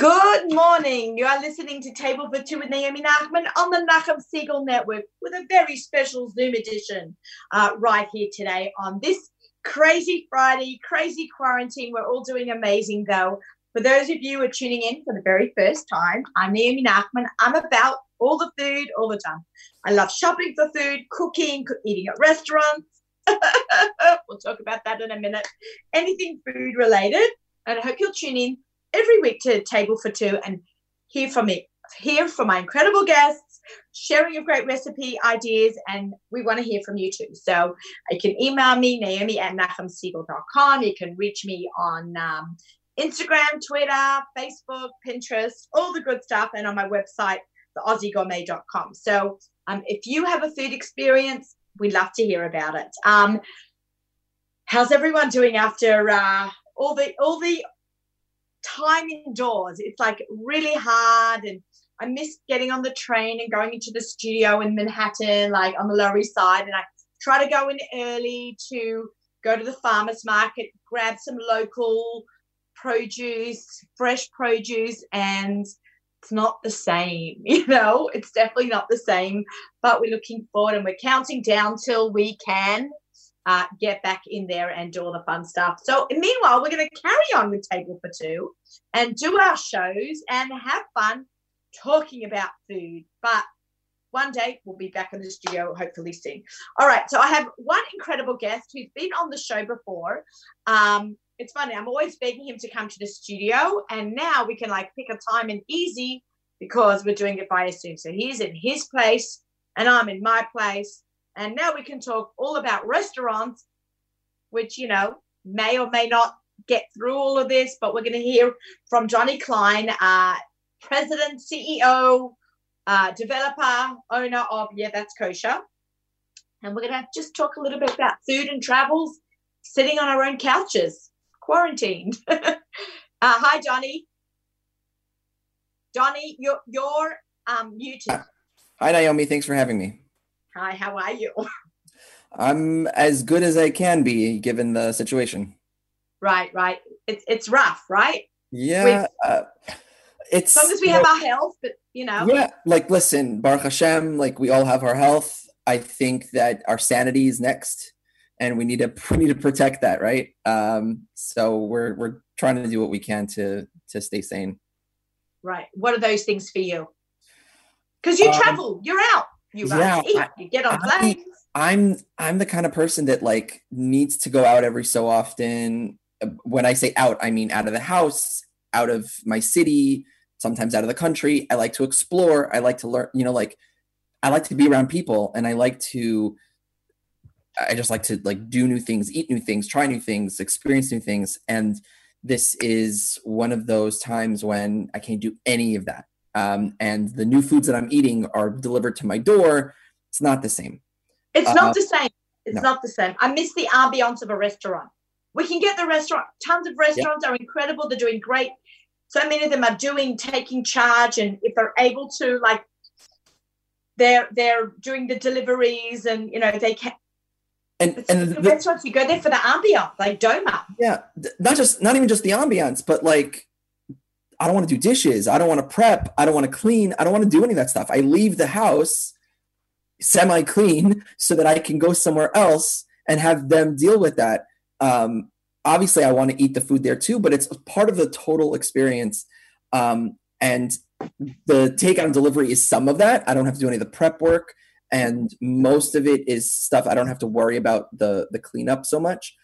Good morning. You are listening to Table for Two with Naomi Nachman on the Nachum Segal Network with a very special Zoom edition uh, right here today on this crazy Friday, crazy quarantine. We're all doing amazing though. For those of you who are tuning in for the very first time, I'm Naomi Nachman. I'm about all the food all the time. I love shopping for food, cooking, eating at restaurants. we'll talk about that in a minute. Anything food related. And I hope you'll tune in every week to Table for Two and hear from me, hear from my incredible guests, sharing your great recipe ideas, and we want to hear from you too. So you can email me, Naomi at nachumsegal.com. You can reach me on um, Instagram, Twitter, Facebook, Pinterest, all the good stuff, and on my website, theaussiegourmet.com. So um, if you have a food experience, we'd love to hear about it. Um, how's everyone doing after uh, all the all the time indoors. It's like really hard. And I miss getting on the train and going into the studio in Manhattan, like on the Lower East Side. And I try to go in early to go to the farmer's market, grab some local produce, fresh produce, and it's not the same, you know, it's definitely not the same. But we're looking forward and we're counting down till we can uh, get back in there and do all the fun stuff. So, meanwhile, we're going to carry on with Table for Two and do our shows and have fun talking about food. But one day we'll be back in the studio, hopefully soon. All right. So, I have one incredible guest who's been on the show before. Um, it's funny, I'm always begging him to come to the studio, and now we can like pick a time and easy because we're doing it via Zoom. So, he's in his place, and I'm in my place and now we can talk all about restaurants, which, you know, may or may not get through all of this, but we're going to hear from Johnny Klein, uh, president, CEO, uh, developer, owner of Yeah, That's Kosher. And we're going to just talk a little bit about food and travels, sitting on our own couches, quarantined. uh, hi, Johnny. Johnny, you're, you're um, muted. Hi, Naomi. Thanks for having me. Hi, how are you? I'm as good as I can be given the situation. Right, right. It's it's rough, right? Yeah. Uh, it's as long as we have our health, but you know. Yeah, like listen, Baruch Hashem, like we all have our health. I think that our sanity is next, and we need to we need to protect that, right? Um, so we're we're trying to do what we can to to stay sane. Right. What are those things for you? Because you um, travel, you're out. You yeah. I, you get on planes. I'm I'm the kind of person that like needs to go out every so often. Uh, when I say out, I mean out of the house, out of my city, sometimes out of the country. I like to explore. I like to learn. You know, like I like to be around people, and I like to. I just like to like do new things, eat new things, try new things, experience new things, and this is one of those times when I can't do any of that um, and the new foods that I'm eating are delivered to my door, it's not the same. It's uh, not the same. It's no. not the same. I miss the ambiance of a restaurant. We can get the restaurant. Tons of restaurants yep. are incredible. They're doing great. So many of them are doing taking charge, and if they're able to, like, they're they're doing the deliveries, and you know they can. And, and the, the restaurants you go there for the ambiance, like Doma. Yeah, not just not even just the ambiance, but like I don't want to do dishes. I don't want to prep. I don't want to clean. I don't want to do any of that stuff. I leave the house semi clean so that I can go somewhere else and have them deal with that. Um, obviously, I want to eat the food there too, but it's part of the total experience. Um, and the takeout and delivery is some of that. I don't have to do any of the prep work, and most of it is stuff I don't have to worry about the the cleanup so much.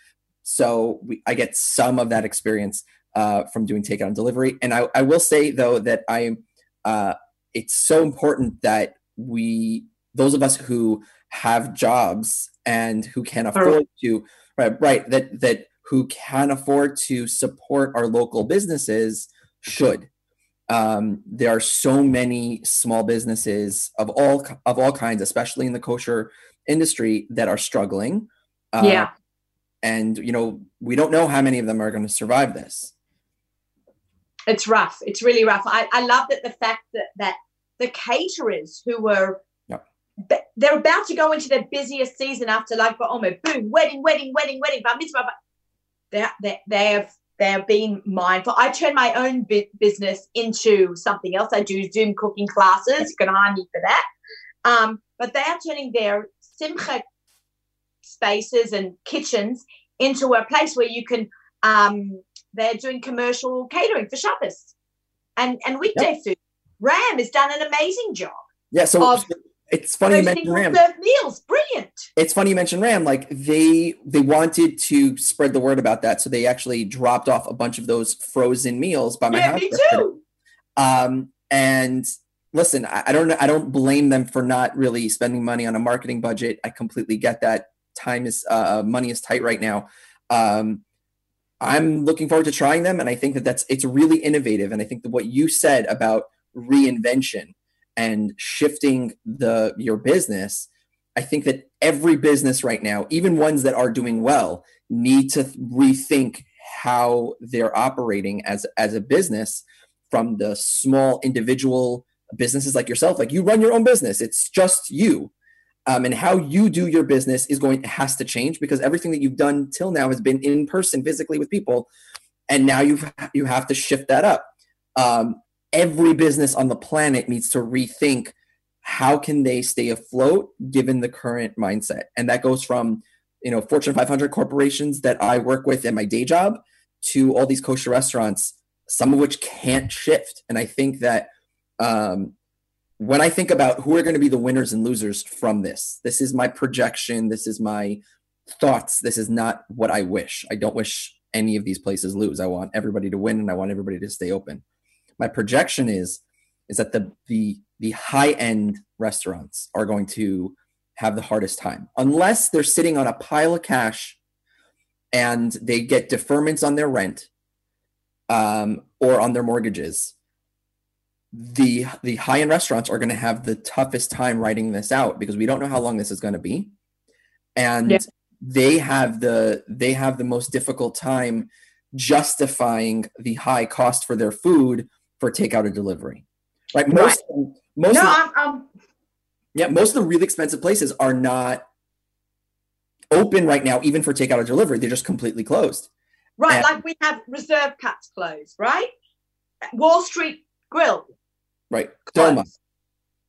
So we, I get some of that experience uh, from doing takeout and delivery. And I, I will say though that I uh, it's so important that we those of us who have jobs and who can afford to right right that that who can afford to support our local businesses should. Um, there are so many small businesses of all of all kinds especially in the kosher industry that are struggling. Uh, yeah. and you know we don't know how many of them are going to survive this it's rough. It's really rough. I, I love that the fact that that the caterers who were they're about to go into their busiest season after like Omer, boom, wedding, wedding, wedding, wedding, bar mitzvah. They they they have they're being mindful. I turn my own bi- business into something else. I do Zoom cooking classes. You can hire me for that. Um, but they are turning their simcha spaces and kitchens into a place where you can. Um, they're doing commercial catering for Shabbos and and weekday yep. food. Ram has done an amazing job. Yeah, so, of, it's funny you mentioned Ram. meals, brilliant. It's funny you mentioned Ram. Like they they wanted to spread the word about that, so they actually dropped off a bunch of those frozen meals by my yeah, house. me too. Um, and listen, I, I don't I don't blame them for not really spending money on a marketing budget. I completely get that. Time is uh, money is tight right now. Um, I'm looking forward to trying them, and I think that that's it's really innovative. And I think that what you said about reinvention and shifting the your business, I think that every business right now, even ones that are doing well, need to rethink how they're operating as as a business from the small individual businesses like yourself like you run your own business it's just you um, and how you do your business is going has to change because everything that you've done till now has been in person physically with people. And now you've you have to shift that up. Um, every business on the planet needs to rethink how can they stay afloat given the current mindset. And that goes from you know fortune 500 corporations that i work with in my day job to all these kosher restaurants some of which can't shift. And i think that um, when I think about who are going to be the winners and losers from this, this is my projection. This is my thoughts. This is not what I wish. I don't wish any of these places lose. I want everybody to win and I want everybody to stay open. My projection is is that the the the high end restaurants are going to have the hardest time unless they're sitting on a pile of cash and they get deferments on their rent um, or on their mortgages the the high end restaurants are going to have the toughest time writing this out because we don't know how long this is going to be. And yeah. they have the they have the most difficult time justifying the high cost for their food for takeout or delivery. Like most right. most no, of, I'm, I'm, yeah most of the really expensive places are not open right now even for takeout or delivery. They're just completely closed. Right and, like we have reserve cuts closed right? Wall street grill Right. Doma.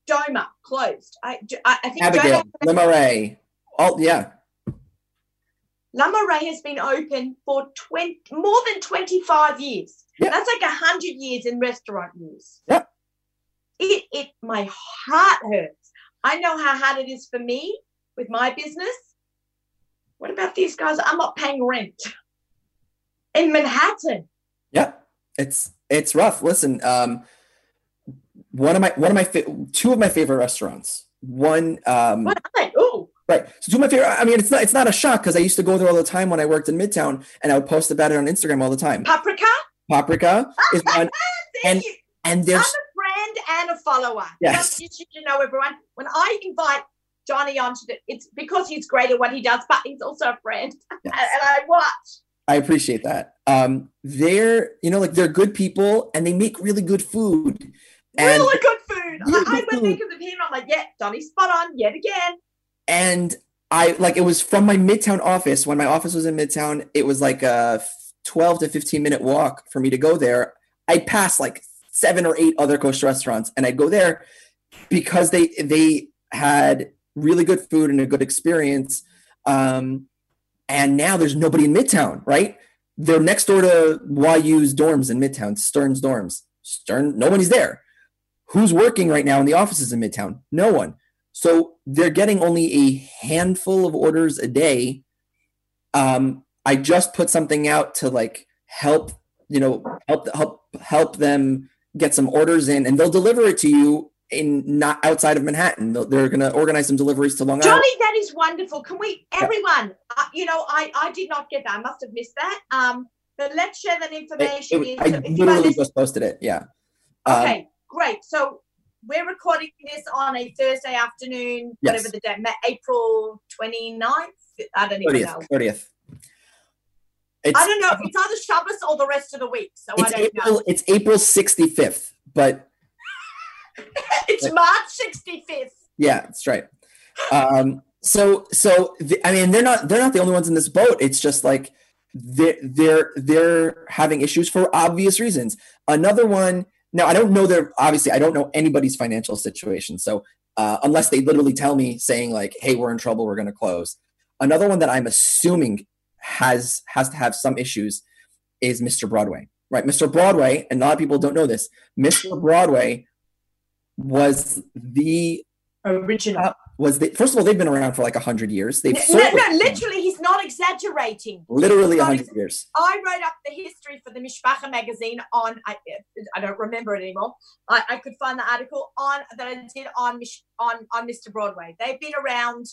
Doma closed. I, I, I think Abigail, Marais. All yeah. Le has been open for 20, more than 25 years. Yep. That's like 100 years in restaurant years. Yep. It, it, my heart hurts. I know how hard it is for me with my business. What about these guys? I'm not paying rent in Manhattan. Yeah, it's it's rough. Listen, um, one of my one of my two of my favorite restaurants. One, um, what Oh, right. So two of my favorite. I mean, it's not it's not a shock because I used to go there all the time when I worked in Midtown, and I would post about it on Instagram all the time. Paprika. Paprika is one, and you. and there's I'm a friend and a follower. Yes, you should know everyone. When I invite Johnny onto it, it's because he's great at what he does, but he's also a friend, yes. and I watch. I appreciate that. Um, they're you know like they're good people and they make really good food. And really good food. I, I went thinking of him. I'm like, yeah, Donny, spot on yet again. And I like it was from my Midtown office. When my office was in Midtown, it was like a 12 to 15 minute walk for me to go there. I'd pass like seven or eight other kosher restaurants, and I'd go there because they they had really good food and a good experience. Um, and now there's nobody in Midtown, right? They're next door to YU's dorms in Midtown, Stern's dorms. Stern, nobody's there. Who's working right now in the offices in Midtown? No one. So they're getting only a handful of orders a day. Um, I just put something out to like help, you know, help help help them get some orders in, and they'll deliver it to you in not outside of Manhattan. They're going to organize some deliveries to Long Island. Johnny, that is wonderful. Can we, everyone? Uh, you know, I I did not get that. I must have missed that. Um, but let's share that information. It, it, I literally just posted it. Yeah. Okay. Um, great. So we're recording this on a Thursday afternoon, yes. whatever the date, April 29th. I don't even know. 30th. It's, I don't know. It's either Shabbos or the rest of the week. So it's I don't April, know. It's April 65th, but it's March 65th. Yeah, that's right. Um, so, so the, I mean, they're not they're not the only ones in this boat. It's just like they're they're they're having issues for obvious reasons. Another one. Now I don't know their obviously I don't know anybody's financial situation. So uh, unless they literally tell me saying like, "Hey, we're in trouble, we're going to close." Another one that I'm assuming has has to have some issues is Mr. Broadway. Right, Mr. Broadway, and a lot of people don't know this. Mr. Broadway was the original. Uh, was the, first of all they've been around for like a hundred years. They've no, no, literally, not exaggerating. Literally hundred years. I wrote up the history for the Mishpacha magazine on. I, I don't remember it anymore. I, I could find the article on that I did on on on Mr. Broadway. They've been around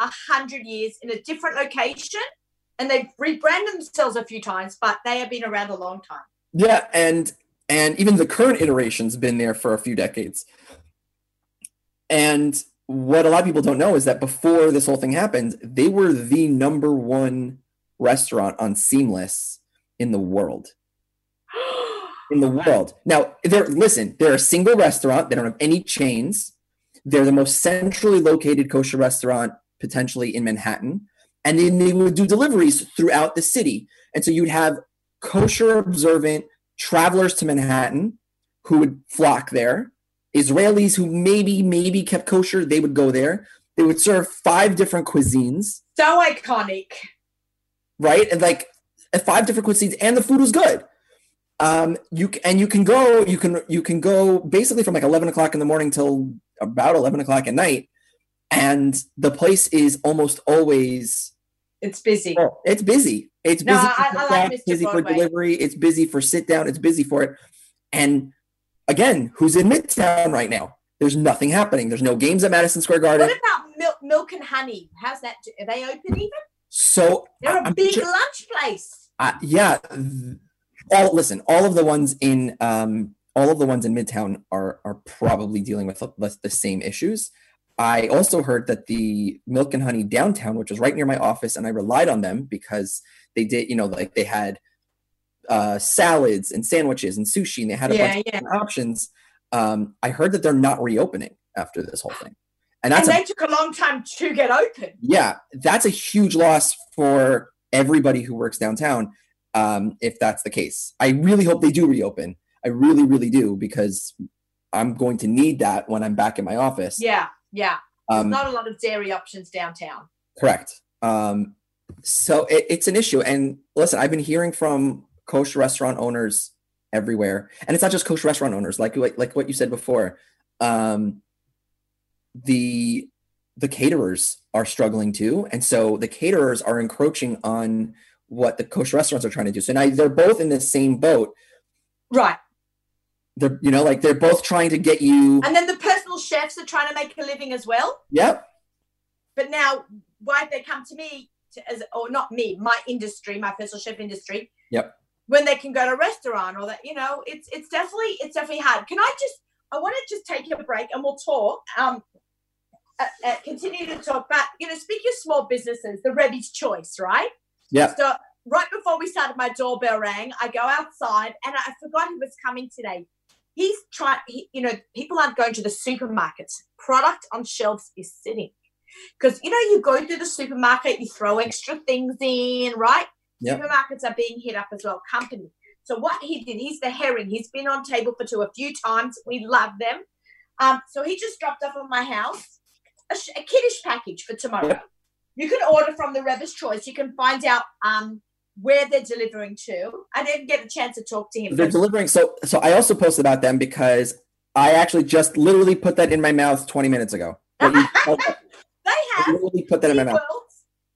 a hundred years in a different location, and they've rebranded themselves a few times, but they have been around a long time. Yeah, and and even the current iteration's been there for a few decades. And what a lot of people don't know is that before this whole thing happened, they were the number one restaurant on Seamless in the world. in the world. Now, they're listen, they're a single restaurant. They don't have any chains. They're the most centrally located kosher restaurant potentially in Manhattan. And then they would do deliveries throughout the city. And so you'd have kosher observant travelers to Manhattan who would flock there Israelis who maybe maybe kept kosher, they would go there. They would serve five different cuisines. So iconic. Right? And like five different cuisines and the food was good. Um you and you can go, you can you can go basically from like eleven o'clock in the morning till about eleven o'clock at night. And the place is almost always it's busy. Oh, it's busy. It's busy. No, I, I like busy Broadway. for delivery. It's busy for sit down. It's busy for it. And again, who's in Midtown right now? There's nothing happening. There's no games at Madison Square Garden. What about Milk, Milk and Honey? How's that? Are they open even? So they're a big sure, lunch place. Uh, yeah. All listen. All of the ones in um, all of the ones in Midtown are are probably dealing with the, the same issues. I also heard that the Milk and Honey downtown, which was right near my office, and I relied on them because they did, you know, like they had uh, salads and sandwiches and sushi, and they had a yeah, bunch yeah. of options. Um, I heard that they're not reopening after this whole thing, and that's and they a, took a long time to get open. Yeah, that's a huge loss for everybody who works downtown. Um, if that's the case, I really hope they do reopen. I really, really do because I'm going to need that when I'm back in my office. Yeah, yeah. Um, not a lot of dairy options downtown. Correct. Um, so it, it's an issue. And listen, I've been hearing from kosher restaurant owners everywhere, and it's not just kosher restaurant owners. Like like, like what you said before, um, the the caterers are struggling too, and so the caterers are encroaching on what the kosher restaurants are trying to do. So now they're both in the same boat, right? They're you know like they're both trying to get you, and then the personal chefs are trying to make a living as well. Yep. But now, why they come to me to, as or not me, my industry, my personal chef industry? Yep when they can go to a restaurant or that you know it's it's definitely it's definitely hard. Can i just i want to just take a break and we'll talk um uh, uh, continue to talk but you know speak your small businesses the rebbe's choice right? Yeah. So right before we started my doorbell rang i go outside and i forgot he was coming today. He's trying he, you know people aren't going to the supermarkets. Product on shelves is sitting. Because you know you go through the supermarket you throw extra things in right Yep. Supermarkets are being hit up as well, company. So what he did, he's the herring. He's been on table for two a few times. We love them. Um, so he just dropped off at my house a, a kiddush package for tomorrow. Yep. You can order from the Rebbe's Choice. You can find out um, where they're delivering to. I didn't get a chance to talk to him. They're delivering. So, so I also posted about them because I actually just literally put that in my mouth 20 minutes ago. they have. I literally put that in my mouth.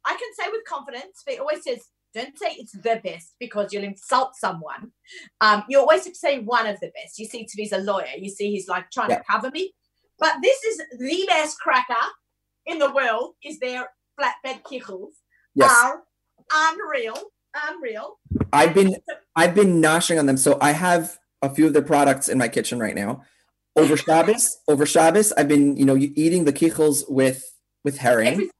I can say with confidence, but it always says don't say it's the best because you'll insult someone. Um, you always have to say one of the best. You see, Tvi's a lawyer. You see, he's like trying yeah. to cover me. But this is the best cracker in the world. Is their flatbed kichels yes. are unreal, unreal. I've been I've been noshing on them. So I have a few of their products in my kitchen right now. Over Shabbos, over Shabbos, I've been you know eating the kichels with with herring. Every-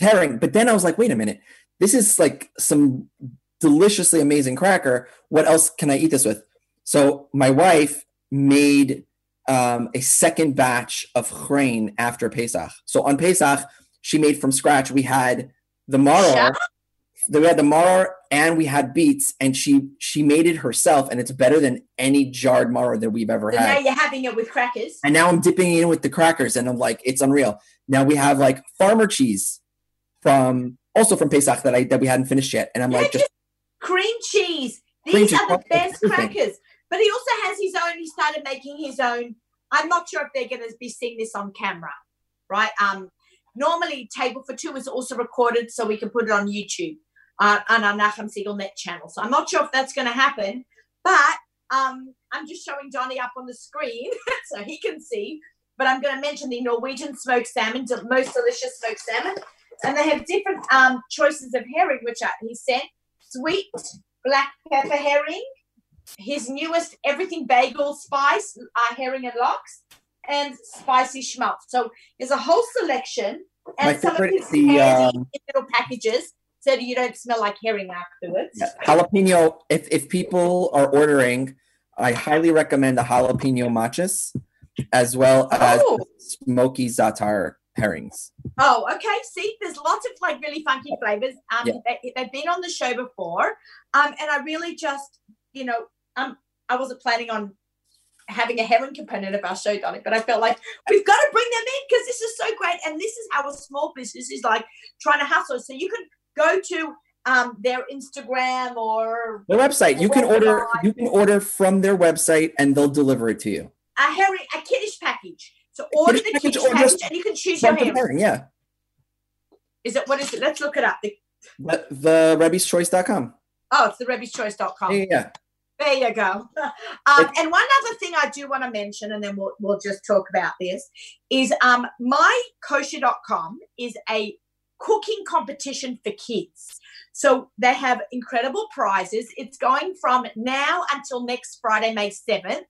herring. But then I was like, wait a minute this is like some deliciously amazing cracker. What else can I eat this with? So my wife made um, a second batch of chrein after Pesach. So on Pesach, she made from scratch. We had the maror we had the maror and we had beets, and she she made it herself, and it's better than any jarred maror that we've ever So had. now you're having it with crackers. and now I'm dipping it in with the crackers, and I'm like, it's unreal. Now we have like farmer cheese from also from Pesach that I that we hadn't finished yet, and I'm like, just cream cheese. Cream These cheese, are the best everything. crackers. But he also has his own. He started making his own. I'm not sure if they're going to be seeing this on camera, right? Um, normally, Table for Two is also recorded, so we can put it on YouTube uh, on our Nachum Segal Net channel. So I'm not sure if that's going to happen, but um, I'm just showing Donnie up on the screen so he can see. But I'm going to mention the Norwegian smoked salmon, the most delicious smoked salmon, and they have different um, choices of herring, which are, he sent sweet black pepper herring, his newest everything bagel spice, uh, herring and lox, and spicy schmaltz. So there's a whole selection, My and some of his is the, um, little packages so you don't smell like herring afterwards. Yeah, jalapeno. If if people are ordering, I highly recommend the jalapeno machas, as well as Oh. smoky zatar herrings. Oh, okay. See, there's lots of like really funky flavors. Um, Yeah. they, they've been on the show before. Um, and I really just, you know, um, I wasn't planning on having a herring component of our show, Donnie, but I felt like we've got to bring them in because this is so great. And this is how a small business is like trying to hustle. So you can go to um their Instagram or Their website. You can order. You can order from their website, and they'll deliver it to you. a herring, a kiddush package. So order the kiddush or package and you can choose your herring. herring, yeah. Is it what is it? Let's look it up. The, The, the rebbeschoice.com. oh, it's the rebbeschoice.com. Yeah, yeah. There you go. Um, and one other thing I do want to mention, and then we'll, we'll just talk about this, is um, mykosher.com is a cooking competition for kids. So they have incredible prizes. It's going from now until next Friday, May 7th.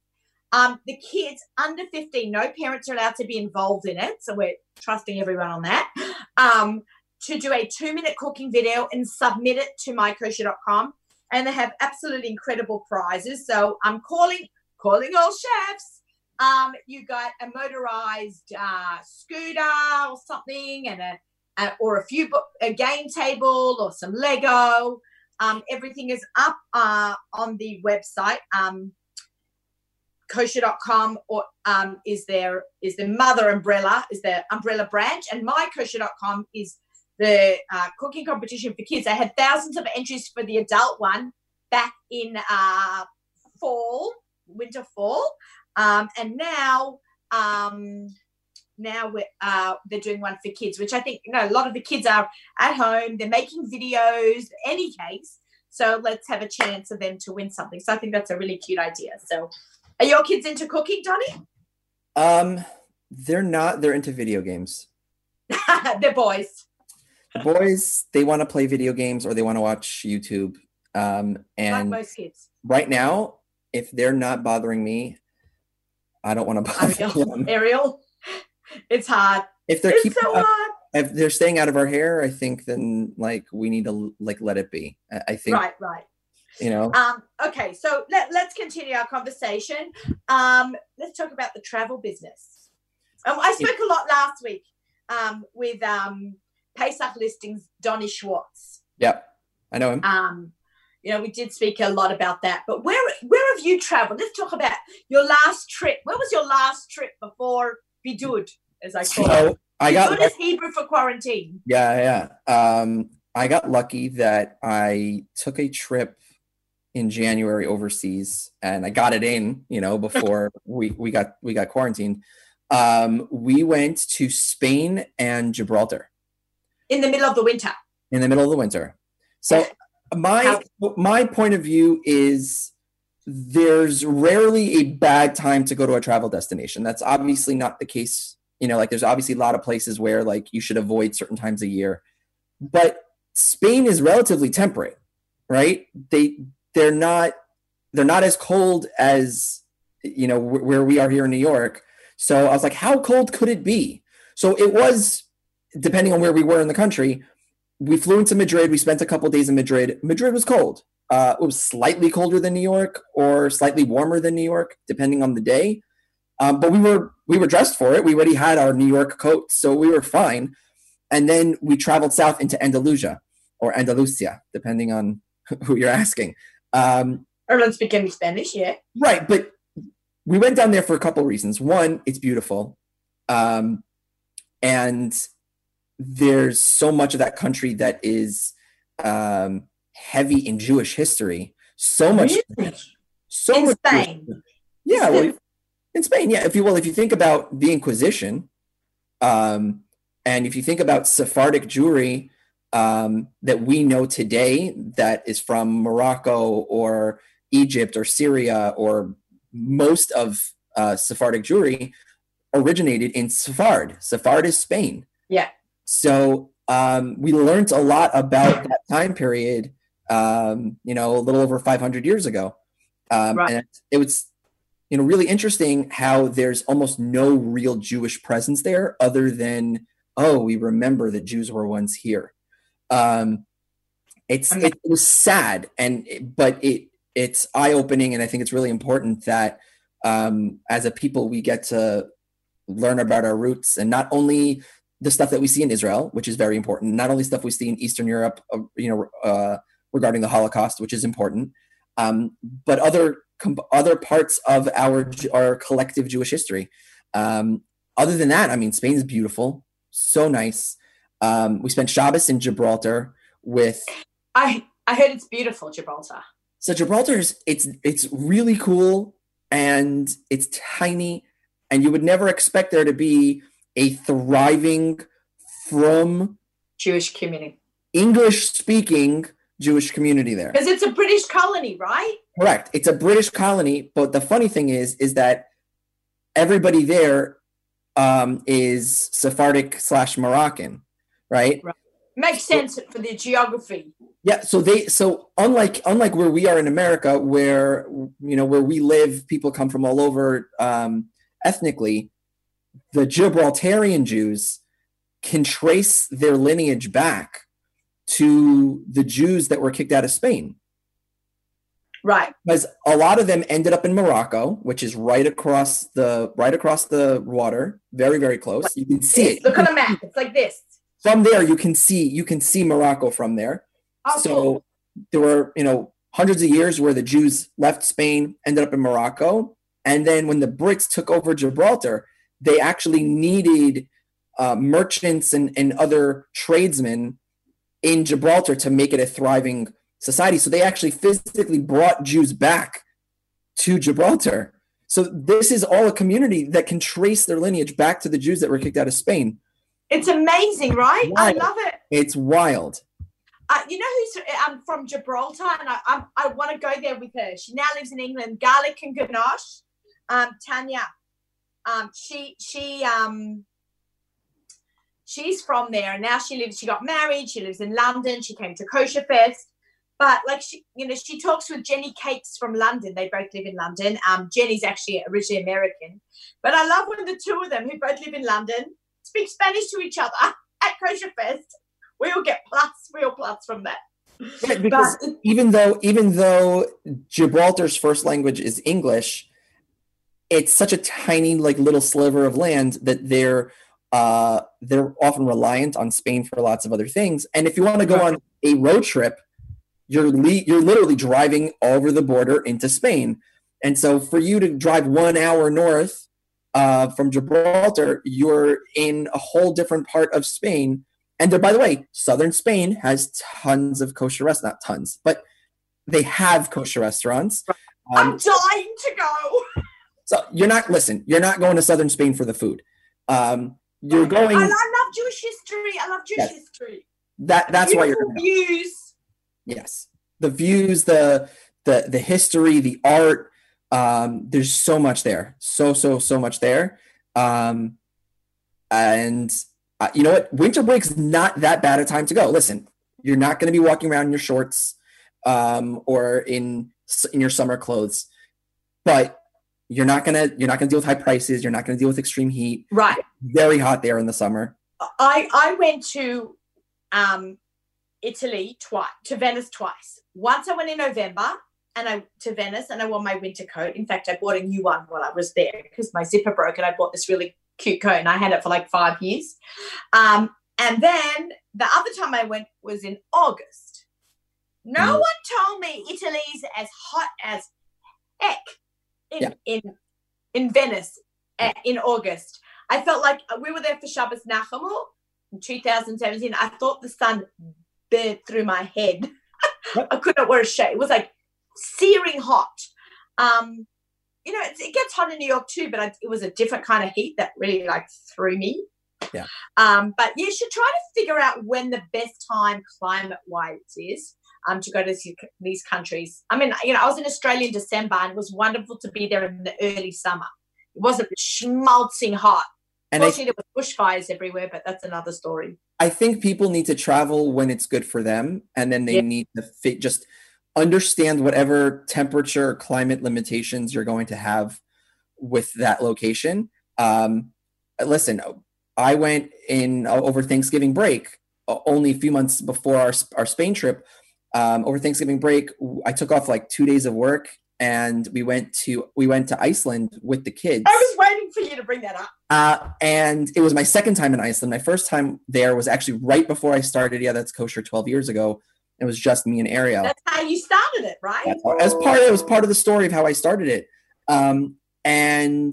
Um, the kids under 15, no parents are allowed to be involved in it. So we're trusting everyone on that. Um, to do a two minute cooking video and submit it to mykosher.com and they have absolutely incredible prizes. So I'm calling calling all chefs. Um, you got a motorized uh, scooter or something, and a, a or a few a game table or some Lego. Um, everything is up uh, on the website. Um, kosher.com or um, is there is the mother umbrella is the umbrella branch and mykosher.com is the uh, cooking competition for kids. They had thousands of entries for the adult one back in uh, fall, winter, fall, um, and now um, now we're, uh, they're doing one for kids, which I think you know a lot of the kids are at home. They're making videos. Any case, so let's have a chance of them to win something. So I think that's a really cute idea. So, are your kids into cooking, Donnie? Um, they're not. They're into video games. they're boys. The boys, they want to play video games or they want to watch YouTube. Um, like and most kids. right now, if they're not bothering me, I don't want to bother Ariel, them. Ariel, it's hard. If they're It's keeping, so up- hard. if they're staying out of our hair, I think then like we need to like let it be. I- I think Right, right. You know. Um, okay, so let, let's continue our conversation. Um, let's talk about the travel business. Um, I spoke a lot last week um, with um, Pesach listings, Donny Schwartz. Yep, I know him. Um, you know, we did speak a lot about that. But where where have you traveled? Let's talk about your last trip. Where was your last trip before Bidud, as I call it? So I got is Hebrew for quarantine. Yeah, yeah. Um, I got lucky that I took a trip in January overseas, and I got it in. You know, before we we got we got quarantined. Um, we went to Spain and Gibraltar In the middle of the winter. in the middle of the winter. So my my point of view is there's rarely a bad time to go to a travel destination. That's obviously not the case. You know, like there's obviously a lot of places where like you should avoid certain times a year. But Spain is relatively temperate, right? They they're not they're not as cold as you know wh- where we are here in New York. So I was like, how cold could it be? So it was depending on where we were in the country. We flew into Madrid. We spent a couple days in Madrid. Madrid was cold. Uh, it was slightly colder than New York or slightly warmer than New York, depending on the day. Um, but we were we were dressed for it. We already had our New York coats, so we were fine. And then we traveled south into Andalusia. or Andalusia, depending on who you're asking. Um, or let's speak any Spanish, yeah. Right, but we went down there for a couple reasons. One, it's beautiful, um, and there's so much of that country that is um, heavy in Jewish history. So much, Really? so In much. Spain? Yeah, well, in Spain, yeah. If you will, if you think about the Inquisition, um, and if you think about Sephardic Jewry um, that we know today, that is from Morocco or Egypt or Syria, or most of uh, Sephardic Jewry originated in Sephard. Sephard is Spain. Yeah. So um, we learned a lot about that time period. Um, you know, a little over 500 years ago, um, Right. and it was you know really interesting how there's almost no real Jewish presence there, other than oh, we remember that Jews were once here. Um, it's it, it was sad, and but it it's eye opening, and I think it's really important that um, as a people we get to learn about our roots and not only the stuff that we see in Israel, which is very important, not only stuff we see in Eastern Europe, uh, you know, uh, regarding the Holocaust, which is important, um, but other com- other parts of our our collective Jewish history. Um, other than that, I mean, Spain is beautiful, so nice. Um, we spent Shabbos in Gibraltar with I I heard it's beautiful, Gibraltar. so Gibraltar's it's it's really cool and it's tiny and you would never expect there to be a thriving from Jewish community. English speaking Jewish community there. Because it's a British colony, right? Correct. It's a British colony, but the funny thing is is that everybody there um, is Sephardic slash Moroccan, right? right. Makes sense for the geography. Yeah, so they so unlike unlike where we are in America, where you know where we live, people come from all over um, ethnically. The Gibraltarian Jews can trace their lineage back to the Jews that were kicked out of Spain, Right. because a lot of them ended up in Morocco, which is right across the right across the water, very very close. You can see it Look on a map. It's like this. From there. You can see you can see Morocco from there. Oh, so cool. there were you know hundreds of years where the jews left spain ended up in morocco and then when the brits took over gibraltar they actually needed uh, merchants and, and other tradesmen in gibraltar to make it a thriving society so they actually physically brought jews back to gibraltar so this is all a community that can trace their lineage back to the jews that were kicked out of spain It's amazing, right? I love it. it's wild Uh, you know who's I'm from Gibraltar, and I I, I want to go there with her. She now lives in England. Garlic and ganache. Um, Tanya. Um, she she um she's from there, and now she lives. She got married. She lives in London. She came to Kosher Fest. But like she, you know, she talks with Jenny Cates from London. They both live in London. Um, Jenny's actually originally American, but I love when the two of them, who both live in London, speak Spanish to each other at Kosher Fest. we'll get plus, real plus from that. Right, because But even though even though Gibraltar's first language is English, it's such a tiny like little sliver of land that they're uh they're often reliant on Spain for lots of other things. And if you want to go on a road trip, you're le- you're literally driving over the border into Spain. And so for you to drive 1 hour north uh, from Gibraltar, you're in a whole different part of Spain. And there, by the way, southern Spain has tons of kosher restaurants, not tons, but they have kosher restaurants. I'm Um, dying to go. so you're not listen. You're not going to southern Spain for the food. Um, you're going. I, I love Jewish history. I love Jewish Yes. history. that that's why you're. Beautiful Gonna views. Yes, the views, the the the history, the art. Um, there's so much there. So so so much there. Um, and uh, you know what? Winter break's not that bad a time to go. Listen, you're not going to be walking around in your shorts um, or in in your summer clothes, but you're not gonna you're not gonna deal with high prices. You're not gonna deal with extreme heat. Right. Very hot there in the summer. I I went to um Italy twice to Venice twice. Once I went in November and I to Venice and I wore my winter coat. In fact, I bought a new one while I was there because my zipper broke and I bought this really cute coat and I had it for like five years. Um, And then the other time I went was in August. No Mm. one told me Italy's as hot as heck in Yeah. in in Venice uh, in August. I felt like we were there for Shabbos Nachamu in 2017. I thought the sun burnt through my head. I couldn't wear a shade. It was like searing hot. Um, you know, it, it gets hot in New York too, but I, it was a different kind of heat that really like threw me. Yeah. Um, but you should try to figure out when the best time climate wise is um, to go to these, countries. I mean, you know, I was in Australia in December and it was wonderful to be there in the early summer. It wasn't schmaltzing hot. And I, there was bushfires everywhere, but that's another story. I think people need to travel when it's good for them, and then they Yeah. need to fit just understand whatever temperature or climate limitations you're going to have with that location. Um, listen, I went in uh, over Thanksgiving break, uh, only a few months before our our Spain trip. Um, over Thanksgiving break, I took off like two days of work, and we went to we went to Iceland with the kids. I was waiting for you to bring that up. Uh, and it was my second time in Iceland. My first time there was actually right before I started. Yeah, that's kosher 12 years ago. It was just me and Ariel. That's how you started it, right? As part, it was part of the story of how I started it. Um, and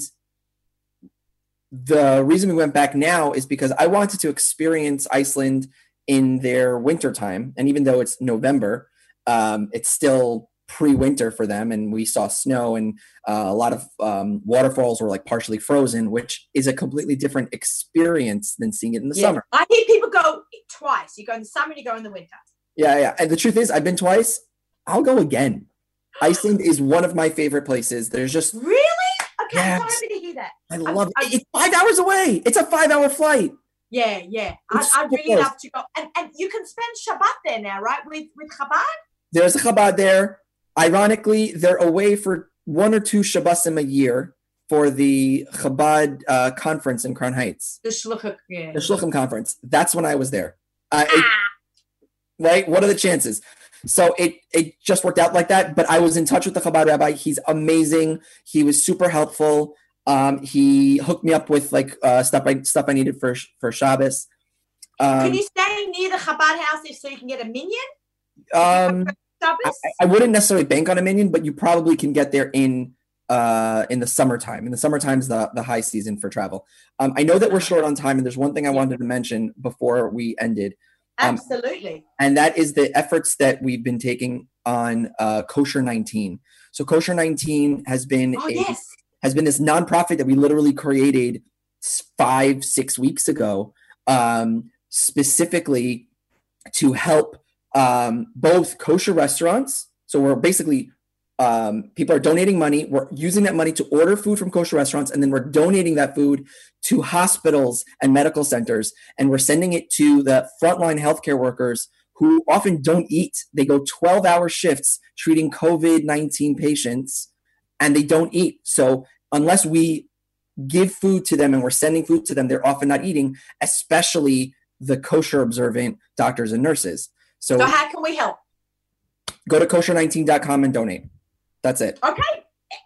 the reason we went back now is because I wanted to experience Iceland in their winter time. And even though it's November, um, it's still pre-winter for them. And we saw snow and uh, a lot of um, waterfalls were like partially frozen, which is a completely different experience than seeing it in the Yeah. summer. I hear people go twice. You go in the summer and you go in the winter. Yeah, yeah. And the truth is, I've been twice. I'll go again. Iceland is one of my favorite places. There's just Really? Okay, I'm so happy to hear that. I love I'm- it. It's five hours away. It's a five hour flight. Yeah, yeah. I, It's I'd super really love to go. And, and you can spend Shabbat there now, right? With with Chabad? There's a Chabad there. Ironically, they're away for one or two Shabbosim a year for the Chabad uh, conference in Crown Heights, The Shluchah. Yeah. the Shluchim conference. That's when I was there. Uh, it- Ah, right? What are the chances? So it it just worked out like that. But I was in touch with the Chabad rabbi. He's amazing. He was super helpful. Um, he hooked me up with like uh, stuff I stuff I needed for for Shabbos. can Um, you stay near the Chabad house if so you can get a minyan? um, I, I wouldn't necessarily bank on a minyan, but you probably can get there in uh in the summertime. In the summertime is the the high season for travel. Um, I know that we're short on time, and there's one thing I wanted to mention before we ended. Um, Absolutely. and that is the efforts that we've been taking on uh, Kosher 19. So Kosher 19 has been Oh, a, yes. has been this nonprofit that we literally created five six weeks ago, um, specifically to help um, both kosher restaurants. So we're basically um, people are donating money. We're using that money to order food from kosher restaurants, and then we're donating that food to hospitals and medical centers, and we're sending it to the frontline healthcare workers who often don't eat. They go 12 hour shifts treating COVID 19 patients, and they don't eat. So unless we give food to them and we're sending food to them, they're often not eating, especially the kosher observant doctors and nurses. So, So how can we help? go to kosher19.com and donate. That's it. Okay.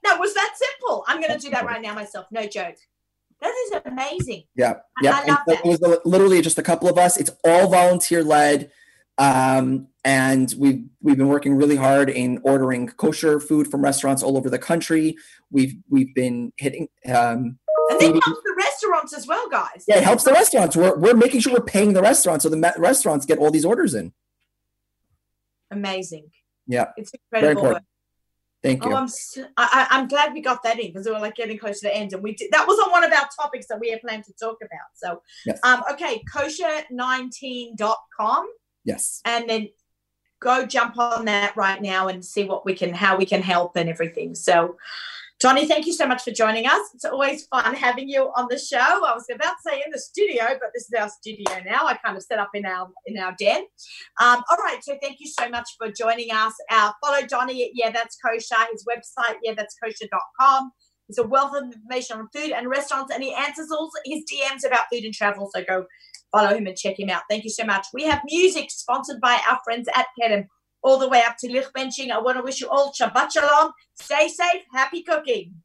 That was that simple. I'm going to do that right now myself. No joke. That is amazing. Yeah. Yeah. I love And that. It was literally just a couple of us. It's all volunteer led. Um, and we've we've been working really hard in ordering kosher food from restaurants all over the country. We've we've been hitting um, And Feeding- helps the restaurants as well, guys. yeah, it helps the restaurants. We're, we're making sure we're paying the restaurants so the restaurants get all these orders in. Amazing. Yeah, It's incredible. Thank you. Oh, I'm I'm glad we got that in because we were like getting close to the end, and we did. That was on one of our topics that we had planned to talk about. So, Yes. um, okay, kosher19.com, yes. and then go jump on that right now and see what we can, how we can help and everything. So, Johnny, thank you so much for joining us. It's always fun having you on the show. I was about to say in the studio, but this is our studio now. I kind of set up in our in our den. Um, all right, so thank you so much for joining us. Uh, follow Johnny at Yeah That's Kosher. His website, yeah that's kosher.com. He's a wealth of information on food and restaurants, and he answers all his DMs about food and travel. So go follow him and check him out. Thank you so much. We have music sponsored by our friends at Kedem all the way up to Licht Benching. I want to wish you all Shabbat Shalom. Stay safe. Happy cooking.